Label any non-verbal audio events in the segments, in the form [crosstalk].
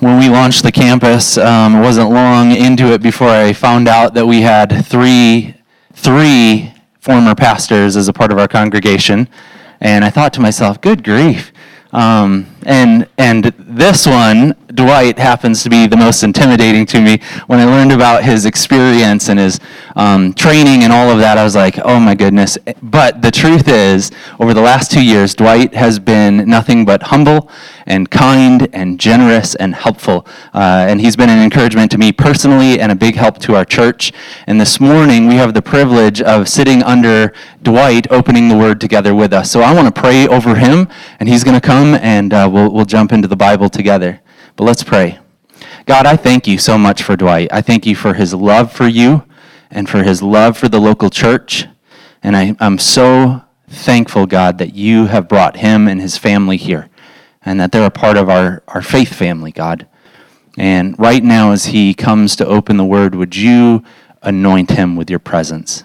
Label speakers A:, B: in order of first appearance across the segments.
A: when we launched the campus, um, it wasn't long into it before I found out that we had three, three former pastors as a part of our congregation. And I thought to myself, good grief. Um, and, and this one, Dwight, happens to be the most intimidating to me. When I learned about his experience and his um, training and all of that, I was like, oh my goodness. But the truth is, over the last two years, Dwight has been nothing but humble and kind and generous and helpful. Uh, and he's been an encouragement to me personally and a big help to our church. And this morning, we have the privilege of sitting under Dwight opening the word together with us. So I want to pray over him, and he's going to come and uh, we'll, we'll jump into the Bible together. But let's pray. God, I thank you so much for Dwight. I thank you for his love for you and for his love for the local church. And I, I'm so thankful, God, that you have brought him and his family here and that they're a part of our, our faith family, God. And right now, as he comes to open the word, would you anoint him with your presence?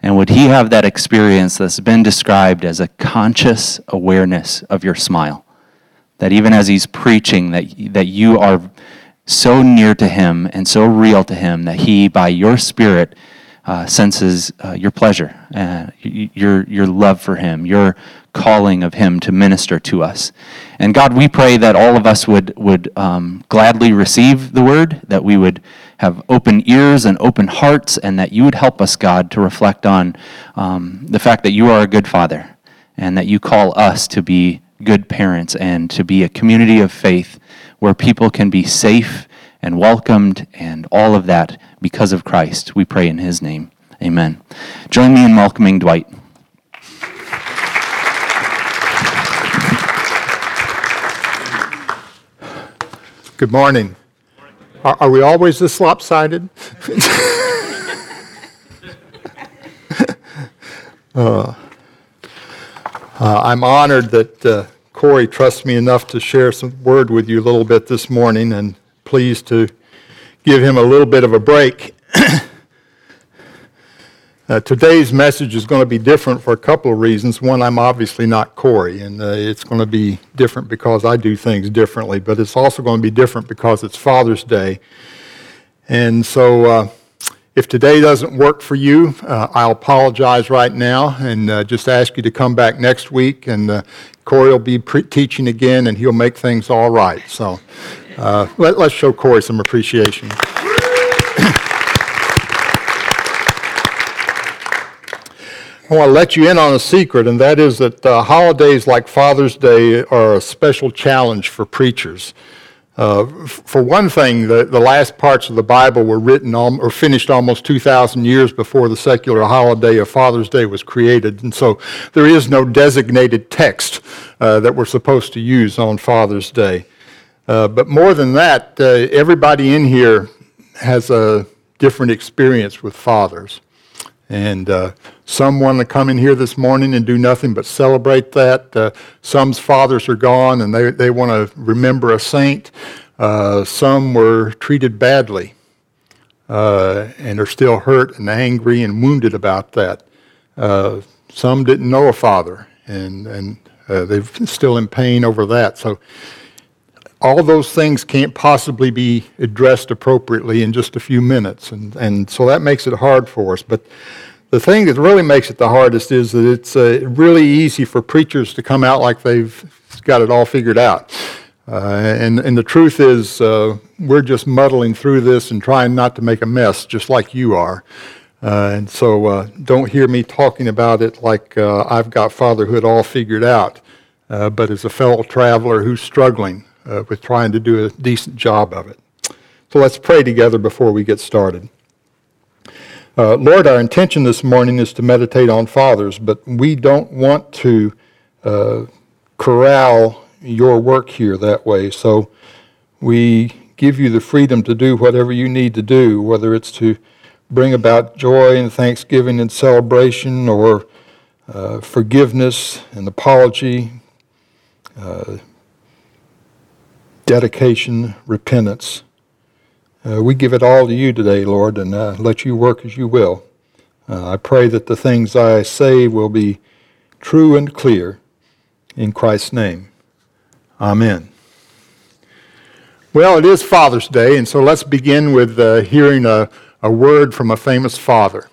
A: And would he have that experience that's been described as a conscious awareness of your smile? That even as he's preaching, that, that you are so near to him and so real to him that he, by your spirit, uh, senses uh, your pleasure, uh, your, your love for him, your calling of him to minister to us. And God, we pray that all of us would, would um, gladly receive the word, that we would have open ears and open hearts, and that you would help us, God, to reflect on um, the fact that you are a good father and that you call us to be good parents and to be a community of faith where people can be safe and welcomed and all of that because of Christ. We pray in his name. Amen. Join me in welcoming Dwight.
B: Good morning. Are, are we always this lopsided? [laughs] [laughs] uh, uh, I'm honored that uh, Corey trusts me enough to share some word with you a little bit this morning and pleased to give him a little bit of a break. [clears throat] Uh, today's message is going to be different for a couple of reasons. One, I'm obviously not Corey, and uh, it's going to be different because I do things differently, but it's also going to be different because it's Father's Day. And so, uh, if today doesn't work for you, uh, I'll apologize right now and uh, just ask you to come back next week, and uh, Corey will be pre- teaching again, and he'll make things all right. So, let, let's show Corey some appreciation. [clears throat] I want to let you in on a secret, and that is that uh, holidays like Father's Day are a special challenge for preachers. Uh, for one thing, the, the last parts of the Bible were written al- or finished almost 2,000 years before the secular holiday of Father's Day was created. And so there is no designated text uh, that we're supposed to use on Father's Day. Uh, but more than that, uh, everybody in here has a different experience with fathers. And uh, some want to come in here this morning and do nothing but celebrate that. Uh, some's fathers are gone and they, they want to remember a saint. Uh, some were treated badly uh, and are still hurt and angry and wounded about that. Uh, some didn't know a father and, and uh, they're still in pain over that. So all those things can't possibly be addressed appropriately in just a few minutes. And, and so that makes it hard for us. But the thing that really makes it the hardest is that it's uh, really easy for preachers to come out like they've got it all figured out. Uh, and, and the truth is, uh, we're just muddling through this and trying not to make a mess, just like you are. Uh, and so uh, don't hear me talking about it like uh, I've got fatherhood all figured out, but as a fellow traveler who's struggling with trying to do a decent job of it. So let's pray together before we get started. Uh, Lord, our intention this morning is to meditate on fathers, but we don't want to uh, corral your work here that way. So we give you the freedom to do whatever you need to do, whether it's to bring about joy and thanksgiving and celebration or uh, forgiveness and apology, uh, dedication, repentance. Uh, we give it all to you today, Lord, and uh, let you work as you will. Uh, I pray that the things I say will be true and clear in Christ's name. Amen. Well, it is Father's Day, and so let's begin with uh, hearing a, a word from a famous father.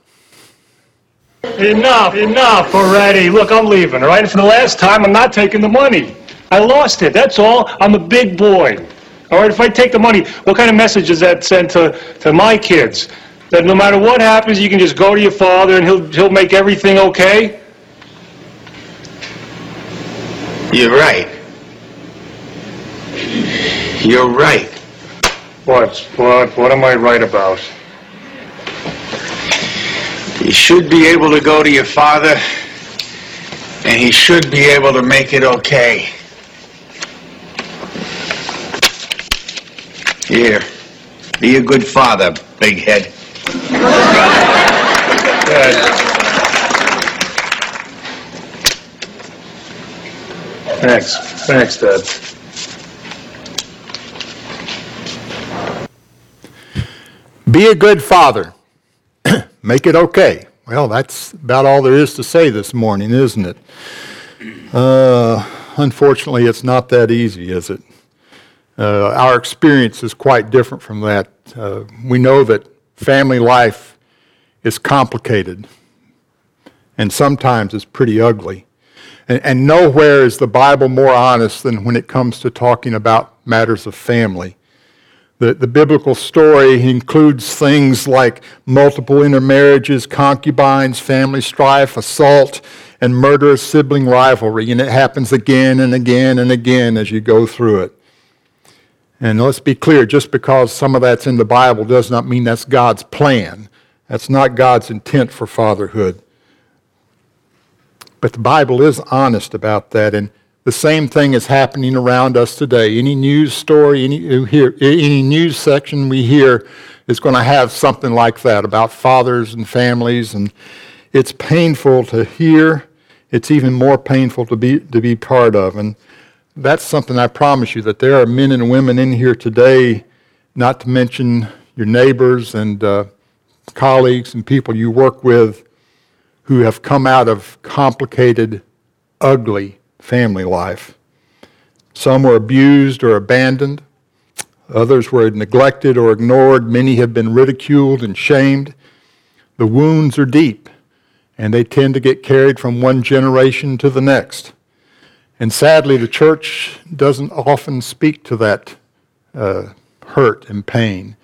C: Enough, enough already. Look, I'm leaving, all right? And for the last time, I'm not taking the money. I lost it, that's all. I'm a big boy. All right, if I take the money, what kind of message does that send to, to my kids? That no matter what happens, you can just go to your father and he'll, he'll make everything okay?
D: You're right. You're right.
C: What, what, what am I right about?
D: You should be able to go to your father, and he should be able to make it okay. Here, be a good father, big head.
C: Dad. Thanks, thanks, Dad.
B: Be a good father. [clears throat] Make it okay. Well, that's about all there is to say this morning, isn't it? Uh, unfortunately, it's not that easy, is it? Uh, our experience is quite different from that. Uh, we know that family life is complicated and sometimes it's pretty ugly. And, and nowhere is the Bible more honest than when it comes to talking about matters of family. The, the biblical story includes things like multiple intermarriages, concubines, family strife, assault, and murderous sibling rivalry. And it happens again and again and again as you go through it. And let's be clear just because some of that's in the Bible does not mean that's God's plan. That's not God's intent for fatherhood. But the Bible is honest about that. And the same thing is happening around us today. Any news story, any, any news section we hear is going to have something like that about fathers and families. And it's painful to hear. It's even more painful to be, to be part of. And that's something I promise you that there are men and women in here today, not to mention your neighbors and uh, colleagues and people you work with, who have come out of complicated, ugly family life. Some were abused or abandoned. Others were neglected or ignored. Many have been ridiculed and shamed. The wounds are deep, and they tend to get carried from one generation to the next. And sadly, the church doesn't often speak to that uh, hurt and pain.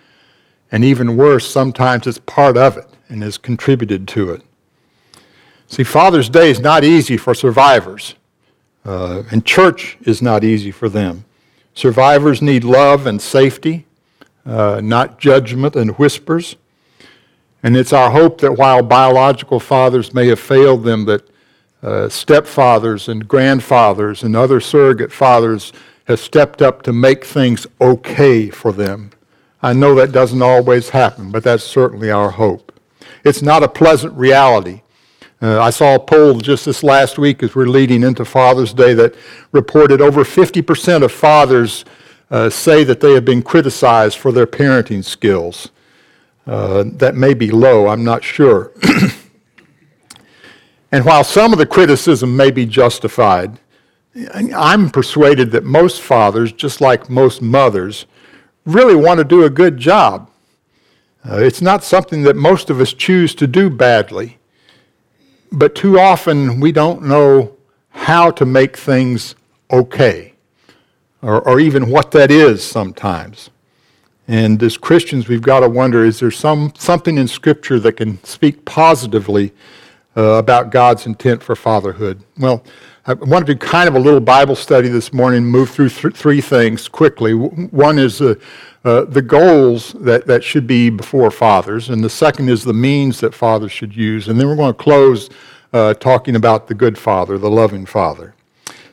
B: And even worse, sometimes it's part of it and has contributed to it. See, Father's Day is not easy for survivors, uh, and church is not easy for them. Survivors need love and safety, uh, not judgment and whispers. And it's our hope that while biological fathers may have failed them, that uh, stepfathers and grandfathers and other surrogate fathers have stepped up to make things okay for them. I know that doesn't always happen, but that's certainly our hope. It's not a pleasant reality. Uh, I saw a poll just this last week as we're leading into Father's Day that reported over 50% of fathers uh, say that they have been criticized for their parenting skills. Uh, that may be low, I'm not sure. [clears throat] and while some of the criticism may be justified, I'm persuaded that most fathers, just like most mothers, really want to do a good job. Uh, it's not something that most of us choose to do badly, but too often we don't know how to make things okay, or, or even what that is sometimes. And as Christians, we've got to wonder is there some, something in Scripture that can speak positively uh, about God's intent for fatherhood? Well, I want to do kind of a little Bible study this morning, move through th- three things quickly. One is uh, uh, the goals that, that should be before fathers, and the second is the means that fathers should use. And then we're going to close uh, talking about the good father, the loving father.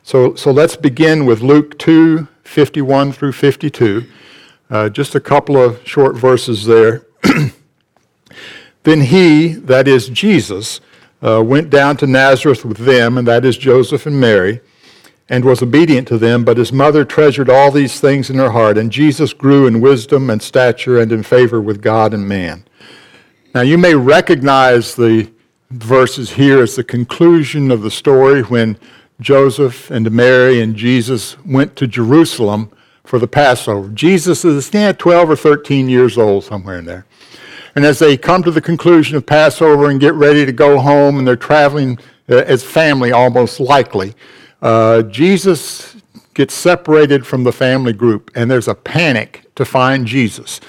B: So, so let's begin with Luke 2 51 through 52. Uh, just a couple of short verses there. [clears throat] then he, that is Jesus, uh, went down to Nazareth with them, and that is Joseph and Mary, and was obedient to them. But his mother treasured all these things in her heart, and Jesus grew in wisdom and stature and in favor with God and man. Now, you may recognize the verses here as the conclusion of the story when Joseph and Mary and Jesus went to Jerusalem for the Passover. Jesus is yeah, 12 or 13 years old, somewhere in there. And as they come to the conclusion of Passover and get ready to go home, and they're traveling uh, as family, almost likely, uh, Jesus gets separated from the family group, and there's a panic to find Jesus.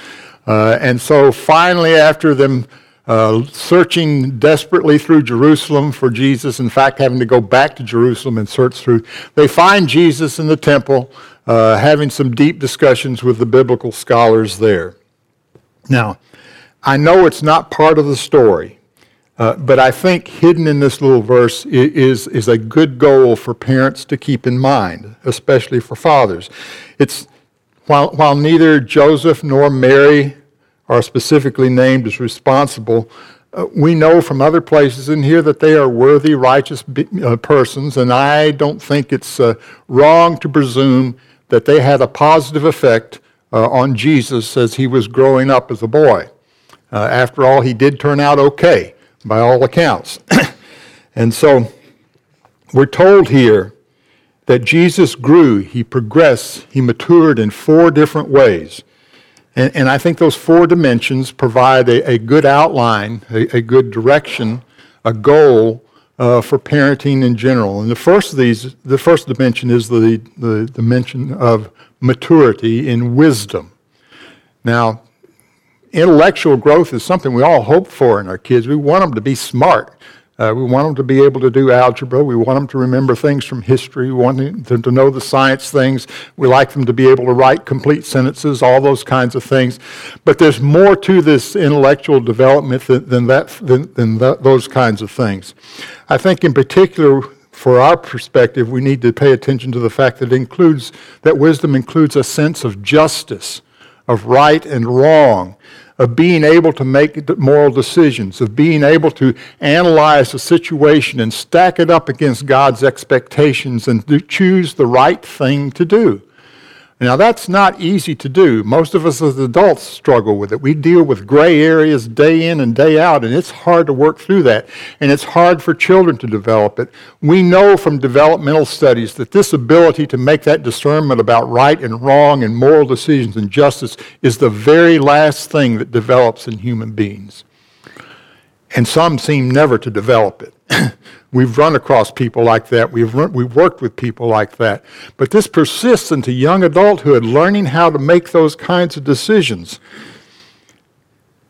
B: Uh, and so finally, after them uh, searching desperately through Jerusalem for Jesus, in fact, having to go back to Jerusalem and search through, they find Jesus in the temple, uh, having some deep discussions with the biblical scholars there. Now, I know it's not part of the story, uh, but I think hidden in this little verse is, is a good goal for parents to keep in mind, especially for fathers. It's while, while neither Joseph nor Mary are specifically named as responsible, uh, we know from other places in here that they are worthy, righteous be, uh, persons, and I don't think it's uh, wrong to presume that they had a positive effect uh, on Jesus as he was growing up as a boy. Uh, after all, he did turn out okay by all accounts. [clears throat] and so we're told here that Jesus grew, he progressed, he matured in four different ways. And, and I think those four dimensions provide a, a good outline, a, a, good direction, a goal uh, for parenting in general. And the first of these, the first dimension is the, the dimension of maturity in wisdom. Now, intellectual growth is something we all hope for in our kids. We want them to be smart. Uh, we want them to be able to do algebra. We want them to remember things from history. We want them to know the science things. We like them to be able to write complete sentences, all those kinds of things. But there's more to this intellectual development than, than that, than, than that, those kinds of things. I think, in particular, for our perspective, we need to pay attention to the fact that includes that wisdom includes a sense of justice, of right and wrong, of being able to make moral decisions, of being able to analyze a situation and stack it up against God's expectations and choose the right thing to do. Now, that's not easy to do. Most of us as adults struggle with it. We deal with gray areas day in and day out, and it's hard to work through that. And it's hard for children to develop it. We know from developmental studies that this ability to make that discernment about right and wrong and moral decisions and justice is the very last thing that develops in human beings. And some seem never to develop it. [clears throat] We've run across people like that. We've, run, we've worked with people like that. But this persists into young adulthood, learning how to make those kinds of decisions.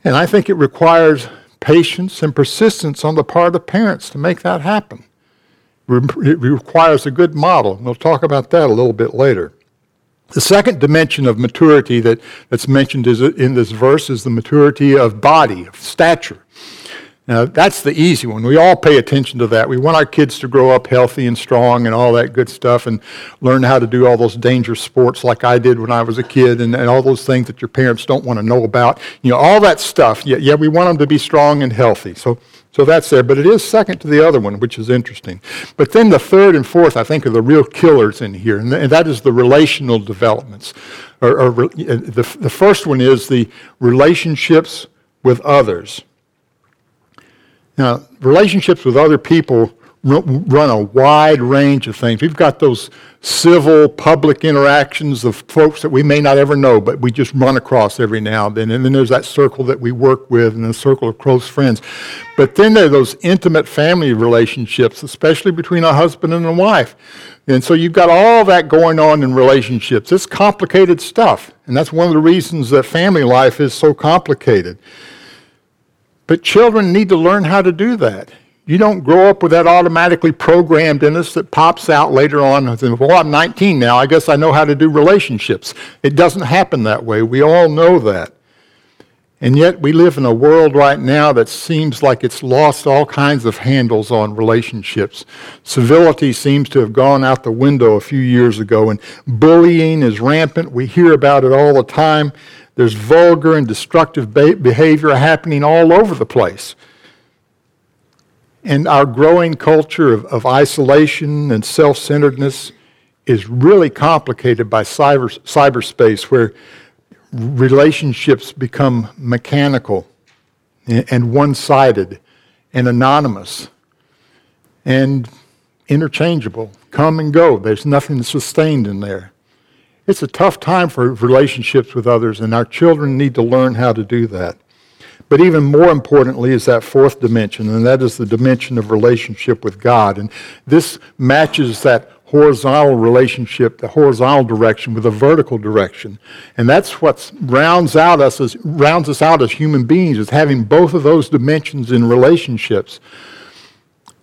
B: And I think it requires patience and persistence on the part of parents to make that happen. It requires a good model. We'll talk about that a little bit later. The second dimension of maturity that, that's mentioned is, in this verse is the maturity of body, of stature. Now, that's the easy one. We all pay attention to that. We want our kids to grow up healthy and strong and all that good stuff and learn how to do all those dangerous sports like I did when I was a kid and, and all those things that your parents don't want to know about. You know, all that stuff. Yeah, yeah, we want them to be strong and healthy. So, so that's there. But it is second to the other one, which is interesting. But then the third and fourth, I think, are the real killers in here, and, and that is the relational developments. Or, or uh, the, the first one is the relationships with others. Now, relationships with other people run a wide range of things. We've got those civil, public interactions of folks that we may not ever know, but we just run across every now and then. And then there's that circle that we work with and the circle of close friends. But then there are those intimate family relationships, especially between a husband and a wife. And so you've got all that going on in relationships. It's complicated stuff. And that's one of the reasons that family life is so complicated. But children need to learn how to do that. You don't grow up with that automatically programmed in us that pops out later on. Well, I'm 19 now. I guess I know how to do relationships. It doesn't happen that way. We all know that. And yet, we live in a world right now that seems like it's lost all kinds of handles on relationships. Civility seems to have gone out the window a few years ago, and bullying is rampant. We hear about it all the time. There's vulgar and destructive behavior happening all over the place. And our growing culture of, of isolation and self centeredness is really complicated by cyber, cyberspace, where relationships become mechanical and one sided and anonymous and interchangeable, come and go. There's nothing sustained in there. It's a tough time for relationships with others, and our children need to learn how to do that. But even more importantly is that fourth dimension, and that is the dimension of relationship with God. And this matches that horizontal relationship, the horizontal direction with a vertical direction. And that's what rounds out us as rounds us out as human beings, is having both of those dimensions in relationships.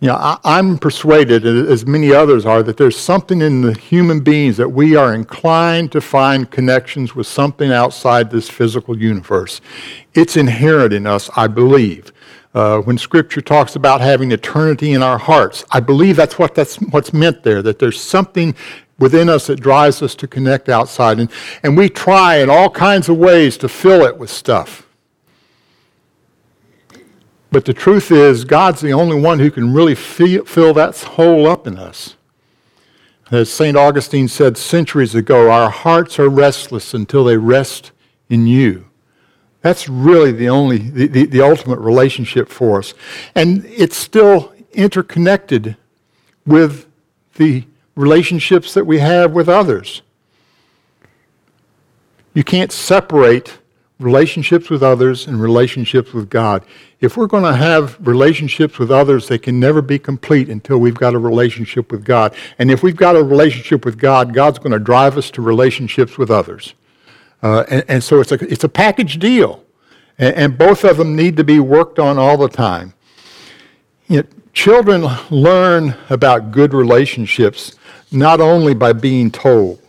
B: You know, I, am persuaded, as many others are, that there's something in the human beings that we are inclined to find connections with something outside this physical universe. It's inherent in us, I believe. Uh, when Scripture talks about having eternity in our hearts, I believe that's what that's what's meant there. That there's something within us that drives us to connect outside, and and we try in all kinds of ways to fill it with stuff. But the truth is, God's the only one who can really fill that hole up in us. As St. Augustine said centuries ago, our hearts are restless until they rest in you. That's really the only, the, the, the ultimate relationship for us. And it's still interconnected with the relationships that we have with others. You can't separate relationships with others and relationships with God. If we're going to have relationships with others, they can never be complete until we've got a relationship with God. And if we've got a relationship with God, God's going to drive us to relationships with others. Uh, and, and, so it's a, it's a package deal. And, and, both of them need to be worked on all the time. You know, children learn about good relationships not only by being told,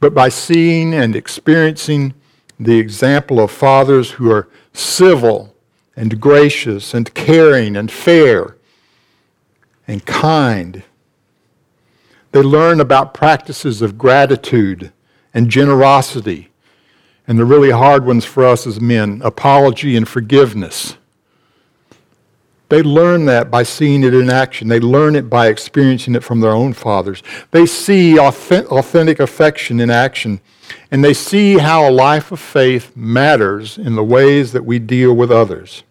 B: but by seeing and experiencing the example of fathers who are civil and gracious and caring and fair and kind. They learn about practices of gratitude and generosity, and the really hard ones for us as men apology and forgiveness. They learn that by seeing it in action. They learn it by experiencing it from their own fathers. They see authentic affection in action, and they see how a life of faith matters in the ways that we deal with others.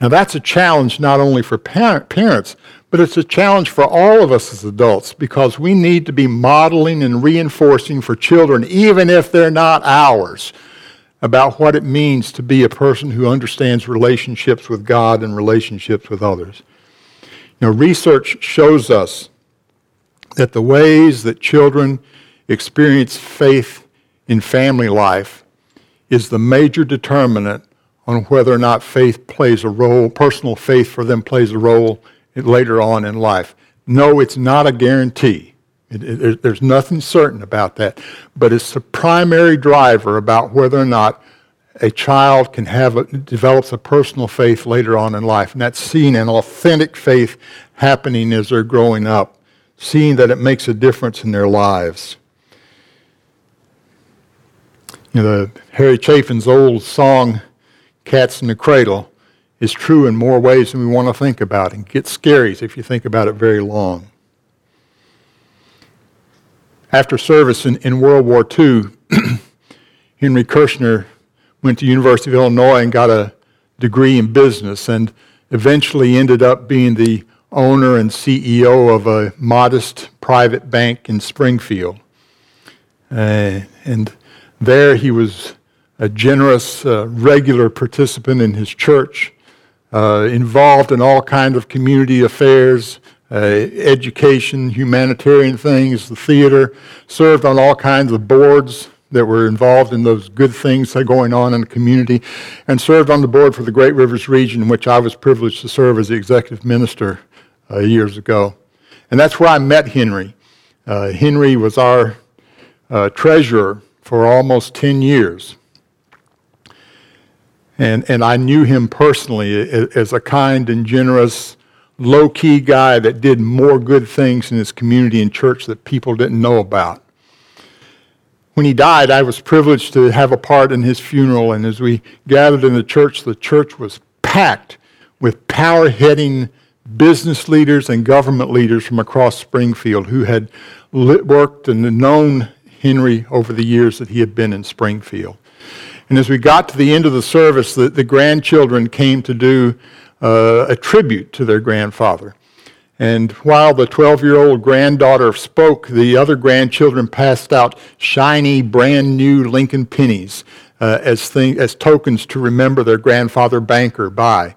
B: Now, that's a challenge not only for parents, but it's a challenge for all of us as adults because we need to be modeling and reinforcing for children, even if they're not ours about what it means to be a person who understands relationships with God and relationships with others. You know, research shows us that the ways that children experience faith in family life is the major determinant on whether or not faith plays a role, personal faith for them plays a role later on in life. No, it's not a guarantee. It, it, there's nothing certain about that, but it's the primary driver about whether or not a child can have a, develops a personal faith later on in life, and that's seeing an authentic faith happening as they're growing up, seeing that it makes a difference in their lives. You know, the Harry Chapin's old song, "Cats in the Cradle," is true in more ways than we want to think about, and gets scary if you think about it very long. After service in, in World War II, [clears throat] Henry Kirshner went to University of Illinois and got a degree in business and eventually ended up being the owner and CEO of a modest private bank in Springfield. Uh, and there he was a generous, uh, regular participant in his church, uh, involved in all kinds of community affairs, education, humanitarian things, the theater, served on all kinds of boards that were involved in those good things that are going on in the community, and served on the board for the Great Rivers region, which I was privileged to serve as the executive minister uh, years ago. And that's where I met Henry. Uh, Henry was our uh, treasurer for almost 10 years. And, and I knew him personally as a kind and generous, low key guy that did more good things in his community and church that people didn't know about. When he died, I was privileged to have a part in his funeral, and as we gathered in the church, the church was packed with power heading business leaders and government leaders from across Springfield who had worked and known Henry over the years that he had been in Springfield. And as we got to the end of the service, the, the grandchildren came to do uh, a tribute to their grandfather. And while the 12 year old granddaughter spoke, the other grandchildren passed out shiny, brand new Lincoln pennies uh, as, thing, as tokens to remember their grandfather banker by.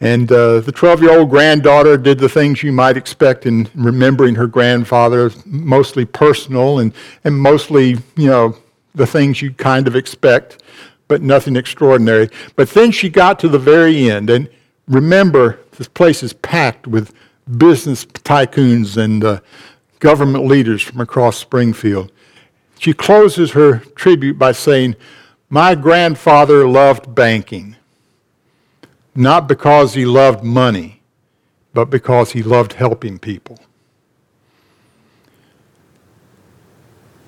B: And uh, the 12 year old granddaughter did the things you might expect in remembering her grandfather, mostly personal and, and mostly, you know, the things you'd kind of expect, but nothing extraordinary. But then she got to the very end. And remember, this place is packed with business tycoons and uh, government leaders from across Springfield. She closes her tribute by saying, My grandfather loved banking, not because he loved money, but because he loved helping people.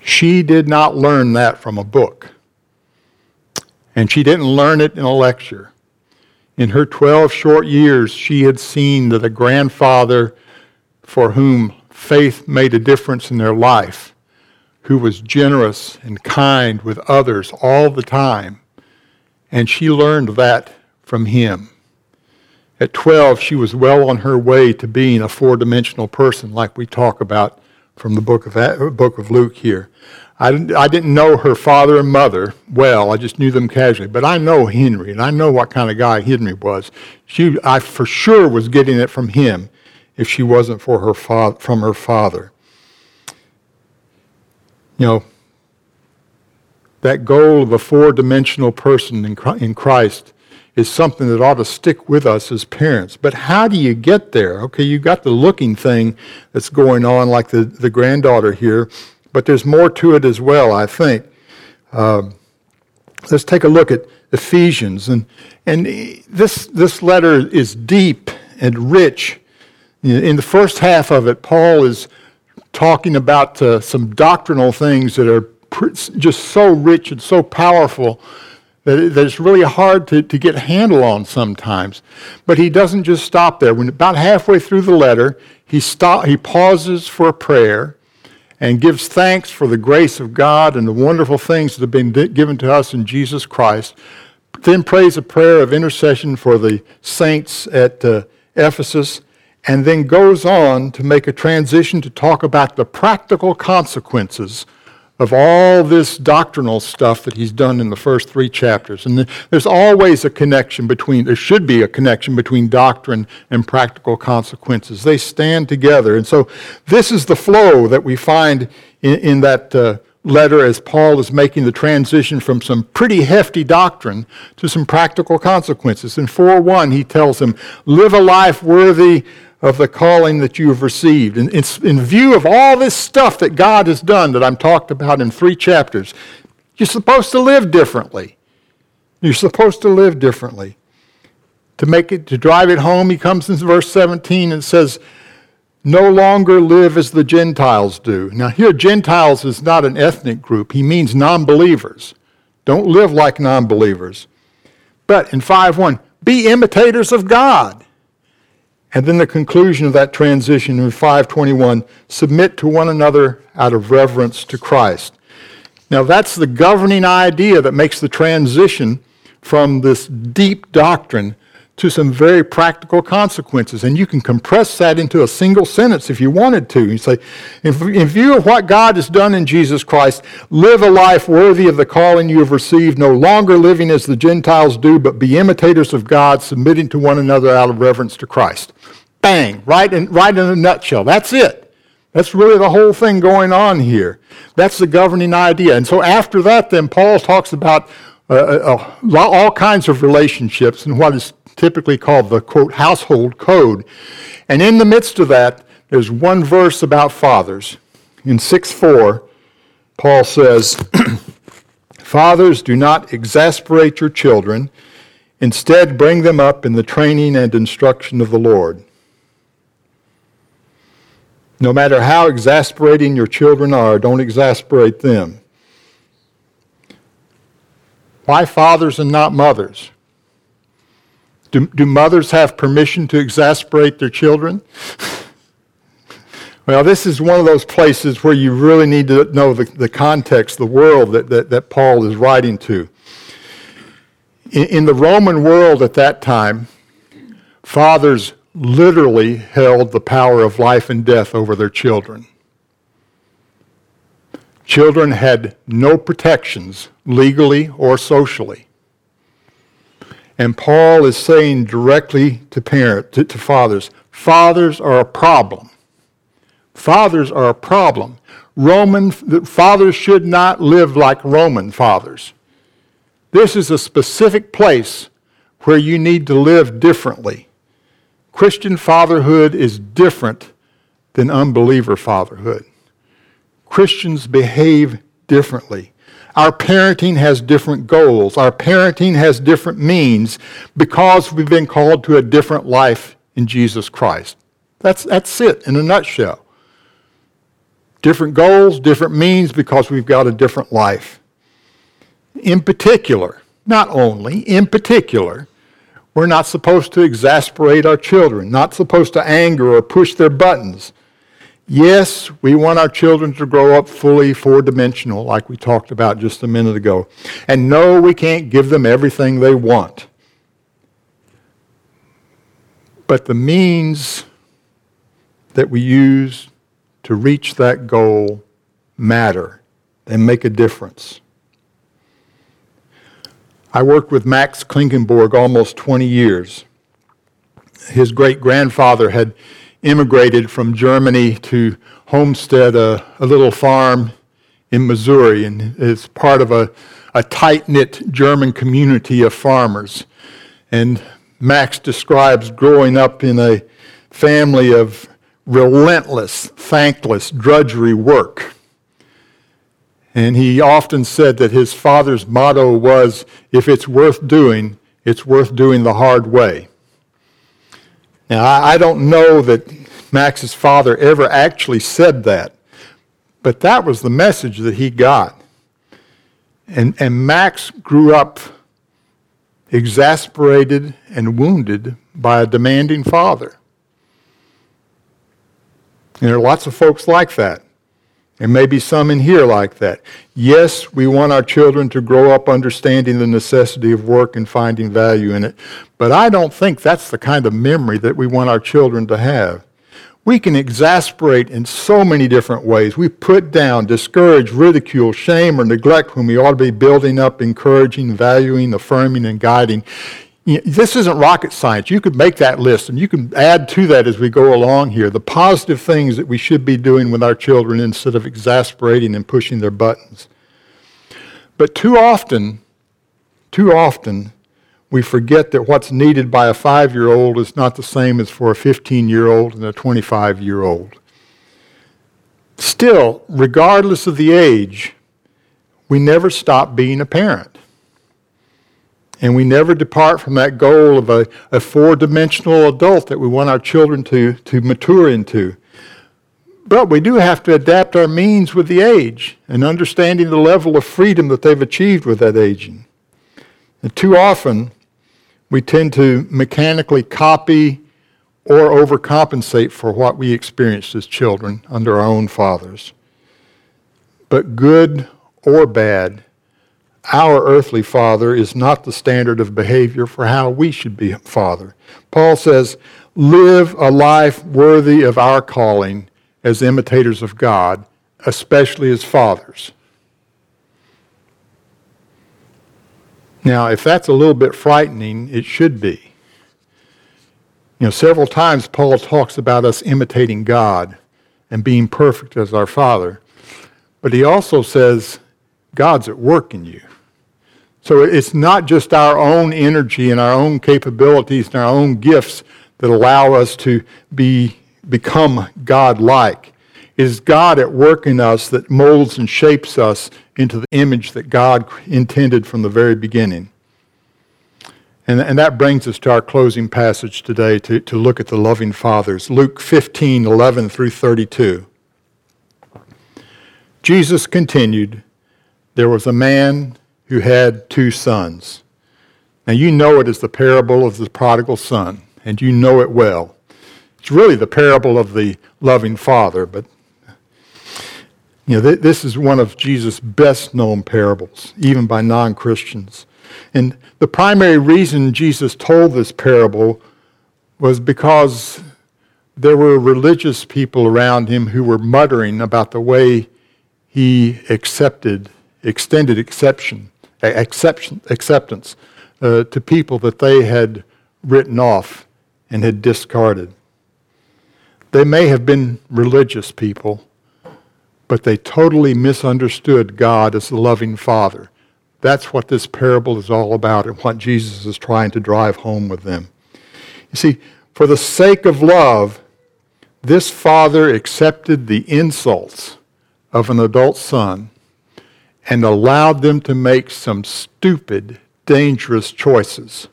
B: She did not learn that from a book. And she didn't learn it in a lecture. In her 12 short years, she had seen that a grandfather for whom faith made a difference in their life, who was generous and kind with others all the time, and she learned that from him. At 12, she was well on her way to being a four dimensional person, like we talk about from the book of, book of Luke here. I didn't, I didn't know her father and mother well. I just knew them casually. But I know Henry, and I know what kind of guy Henry was. She, I for sure was getting it from him if she wasn't for her fa- from her father. You know, that goal of a four dimensional person in Christ is something that ought to stick with us as parents. But how do you get there? Okay, you've got the looking thing that's going on, like the, the granddaughter here but there's more to it as well, I think. Um, let's take a look at Ephesians. And, and this, this letter is deep and rich. In the first half of it, Paul is talking about uh, some doctrinal things that are just so rich and so powerful that, it's really hard to, to get a handle on sometimes. But he doesn't just stop there. When about halfway through the letter, he, stop, he pauses for a prayer and gives thanks for the grace of God and the wonderful things that have been given to us in Jesus Christ. Then prays a prayer of intercession for the saints at uh, Ephesus, and then goes on to make a transition to talk about the practical consequences of all this doctrinal stuff that he's done in the first three chapters. And there's always a connection between, there should be a connection between doctrine and practical consequences. They stand together. And so this is the flow that we find in, in that uh, letter as Paul is making the transition from some pretty hefty doctrine to some practical consequences. In 4 1, he tells them, Live a life worthy of the calling that you have received. And it's in view of all this stuff that God has done that I'm talked about in three chapters, you're supposed to live differently. You're supposed to live differently. To make it, to drive it home, he comes in verse 17 and says, no longer live as the Gentiles do. Now, here, Gentiles is not an ethnic group. He means non believers. Don't live like non believers. But in 5 1, be imitators of God and then the conclusion of that transition in 521 submit to one another out of reverence to Christ. Now, that's the governing idea that makes the transition from this deep doctrine to some very practical consequences. And you can compress that into a single sentence if you wanted to. You say, in view of what God has done in Jesus Christ, live a life worthy of the calling you have received, no longer living as the Gentiles do, but be imitators of God, submitting to one another out of reverence to Christ. Bang, right in, right in a nutshell. That's it. That's really the whole thing going on here. That's the governing idea. And so after that, then Paul talks about uh, uh, uh all kinds of relationships and what is typically called the quote household code. And in the midst of that, there's one verse about fathers. In 6 4, Paul says, [clears throat] Fathers, do not exasperate your children. Instead, bring them up in the training and instruction of the Lord. No matter how exasperating your children are, don't exasperate them. Why fathers and not mothers? Do, do mothers have permission to exasperate their children? well, this is one of those places where you really need to know the, the context, the world that, that, that Paul is writing to. In, in the Roman world at that time, fathers literally held the power of life and death over their children. Children had no protections legally or socially. And Paul is saying directly to parents, to, to fathers, fathers are a problem. Fathers are a problem. Roman fathers should not live like Roman fathers. This is a specific place where you need to live differently. Christian fatherhood is different than unbeliever fatherhood. Christians behave differently. Our parenting has different goals. Our parenting has different means because we've been called to a different life in Jesus Christ. That's, that's it in a nutshell. Different goals, different means because we've got a different life. In particular, not only, in particular, we're not supposed to exasperate our children, not supposed to anger or push their buttons. Yes, we want our children to grow up fully four dimensional, like we talked about just a minute ago. And no, we can't give them everything they want. But the means that we use to reach that goal matter, they make a difference. I worked with Max Klinkenborg almost 20 years. His great grandfather had immigrated from Germany to homestead a, a little farm in Missouri and is part of a, a tight knit German community of farmers. And Max describes growing up in a family of relentless, thankless, drudgery work. And he often said that his father's motto was if it's worth doing, it's worth doing the hard way. Now, I don't know that Max's father ever actually said that, but that was the message that he got. And, and Max grew up exasperated and wounded by a demanding father. And there are lots of folks like that. There maybe some in here like that. Yes, we want our children to grow up understanding the necessity of work and finding value in it, but I don't think that's the kind of memory that we want our children to have. We can exasperate in so many different ways. We put down, discourage, ridicule, shame, or neglect when we ought to be building up, encouraging, valuing, affirming, and guiding this isn't rocket science. You could make that list and you can add to that as we go along here the positive things that we should be doing with our children instead of exasperating and pushing their buttons. But too often, too often, we forget that what's needed by a five year old is not the same as for a 15 year old and a 25 year old. Still, regardless of the age, we never stop being a parent. And we never depart from that goal of a, a four dimensional adult that we want our children to, to mature into. But we do have to adapt our means with the age and understanding the level of freedom that they've achieved with that aging. And too often, we tend to mechanically copy or overcompensate for what we experienced as children under our own fathers. But good or bad, our earthly father is not the standard of behavior for how we should be a father. Paul says, live a life worthy of our calling as imitators of God, especially as fathers. Now, if that's a little bit frightening, it should be. You know, several times Paul talks about us imitating God and being perfect as our Father, but he also says God's at work in you. So it's not just our own energy and our own capabilities and our own gifts that allow us to be, become God-like. It is God at work in us that molds and shapes us into the image that God intended from the very beginning. And, and that brings us to our closing passage today to, to look at the loving fathers. Luke 15, 11 through 32. Jesus continued, There was a man who had two sons. Now, you know it as the parable of the prodigal son, and you know it well. It's really the parable of the loving father, but you know, th- this is one of Jesus' best known parables, even by non Christians. And the primary reason Jesus told this parable was because there were religious people around him who were muttering about the way he accepted, extended exception, exception acceptance uh, to people that they had written off and had discarded. They may have been religious people, but they totally misunderstood God as the loving Father. That's what this parable is all about and what Jesus is trying to drive home with them. You see, for the sake of love, this father accepted the insults of an adult son and allowed them to make some stupid, dangerous choices.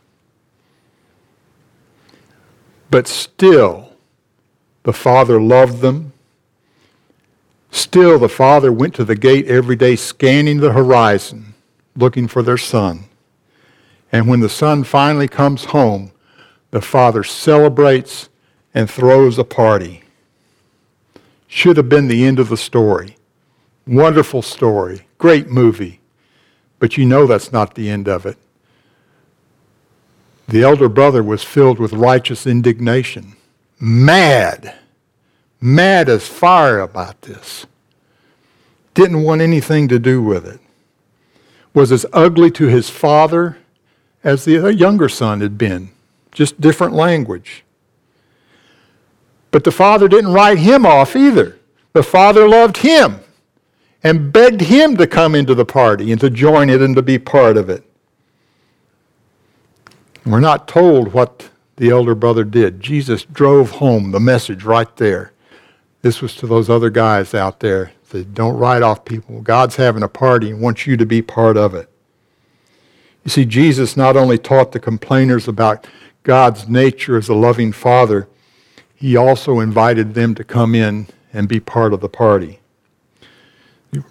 B: But still, the father loved them. Still, the father went to the gate every day, scanning the horizon, looking for their son. And when the son finally comes home, the father celebrates and throws a party. Should have been the end of the story. Wonderful story, great movie. But you know that's not the end of it. The elder brother was filled with righteous indignation, mad, mad as fire about this. Didn't want anything to do with it. Was as ugly to his father as the younger son had been, just different language. But the father didn't write him off either. The father loved him and begged him to come into the party and to join it and to be part of it. We're not told what the elder brother did. Jesus drove home the message right there. This was to those other guys out there that don't write off people. God's having a party and wants you to be part of it. You see, Jesus not only taught the complainers about God's nature as a loving father, he also invited them to come in and be part of the party.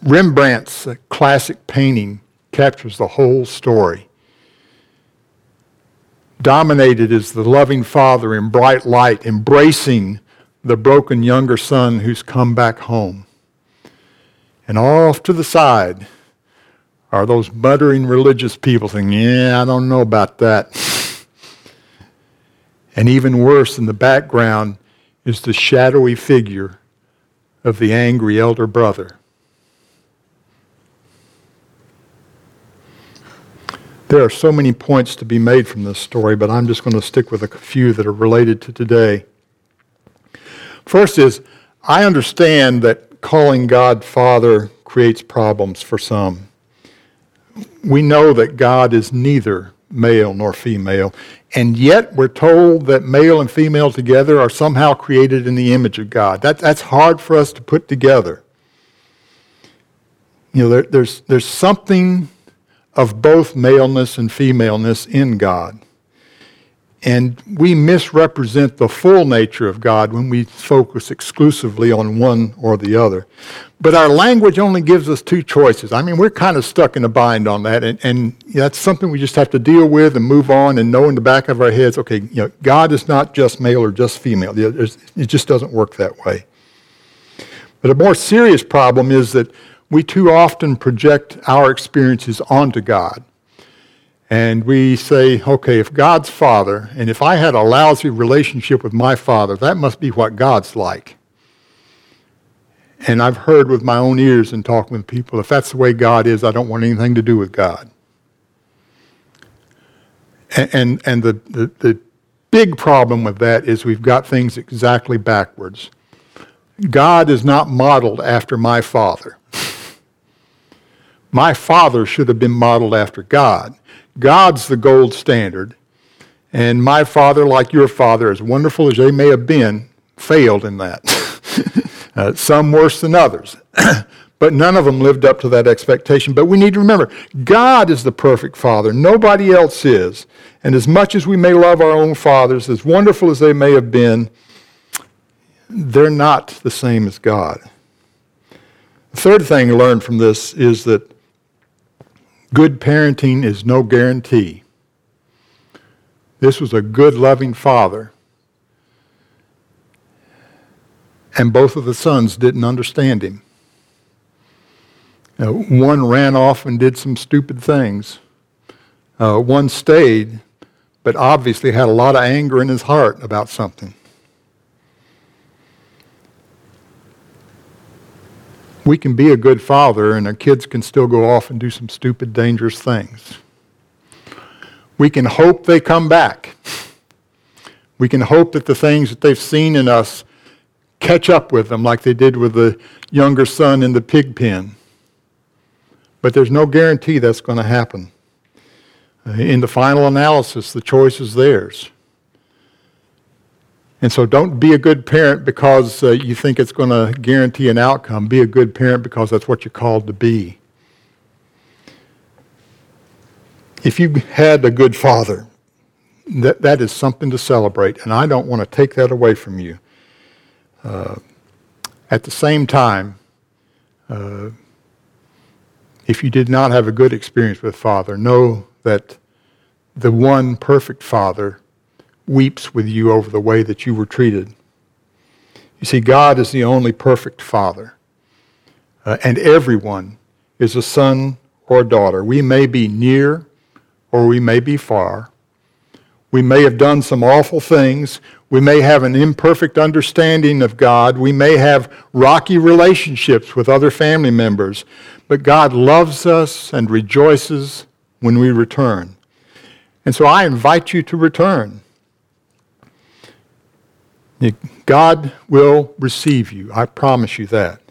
B: Rembrandt's classic painting captures the whole story. Dominated is the loving father in bright light, embracing the broken younger son who's come back home. And off to the side are those muttering religious people saying, Yeah, I don't know about that. [laughs] and even worse, in the background is the shadowy figure of the angry elder brother. There are so many points to be made from this story, but I'm just going to stick with a few that are related to today. First is, I understand that calling God Father creates problems for some. We know that God is neither male nor female, and yet we're told that male and female together are somehow created in the image of God. That, that's hard for us to put together. You know, there, there's, there's something of both maleness and femaleness in God. And we misrepresent the full nature of God when we focus exclusively on one or the other. But our language only gives us two choices. I mean, we're kind of stuck in a bind on that, and, and that's something we just have to deal with and move on and know in the back of our heads okay, you know, God is not just male or just female. It just doesn't work that way. But a more serious problem is that we too often project our experiences onto God. And we say, okay, if God's Father, and if I had a lousy relationship with my Father, that must be what God's like. And I've heard with my own ears and talking with people, if that's the way God is, I don't want anything to do with God. And, and, and the, the, the big problem with that is we've got things exactly backwards. God is not modeled after my Father. [laughs] My father should have been modeled after God. God's the gold standard. And my father, like your father, as wonderful as they may have been, failed in that. [laughs] uh, some worse than others. [clears throat] but none of them lived up to that expectation. But we need to remember God is the perfect father, nobody else is. And as much as we may love our own fathers, as wonderful as they may have been, they're not the same as God. The third thing to learn from this is that Good parenting is no guarantee. This was a good, loving father. And both of the sons didn't understand him. Uh, one ran off and did some stupid things. Uh, one stayed, but obviously had a lot of anger in his heart about something. We can be a good father, and our kids can still go off and do some stupid, dangerous things. We can hope they come back. We can hope that the things that they've seen in us catch up with them, like they did with the younger son in the pig pen. But there's no guarantee that's going to happen. Uh, in the final analysis, the choice is theirs. And so don't be a good parent because uh, you think it's going to guarantee an outcome. Be a good parent because that's what you're called to be. If you had a good father, that, that is something to celebrate, and I don't want to take that away from you. Uh, at the same time, uh, if you did not have a good experience with Father, know that the one perfect Father weeps with you over the way that you were treated. You see, God is the only perfect Father, uh, and everyone is a son or a daughter. We may be near or we may be far. We may have done some awful things. We may have an imperfect understanding of God. We may have rocky relationships with other family members. But God loves us and rejoices when we return. And so I invite you to return. God will receive you. I promise you that.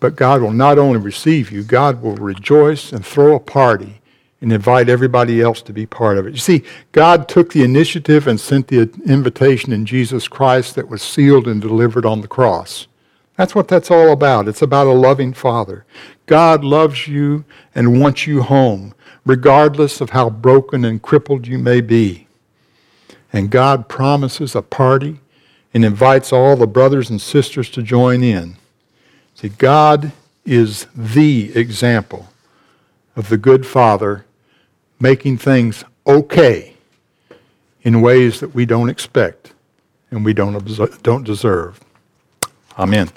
B: But God will not only receive you, God will rejoice and throw a party and invite everybody else to be part of it. You see, God took the initiative and sent the invitation in Jesus Christ that was sealed and delivered on the cross. That's what that's all about. It's about a loving Father. God loves you and wants you home, regardless of how broken and crippled you may be. And God promises a party and invites all the brothers and sisters to join in. See, God is the example of the good Father making things okay in ways that we don't expect and we don't, don't deserve. Amen.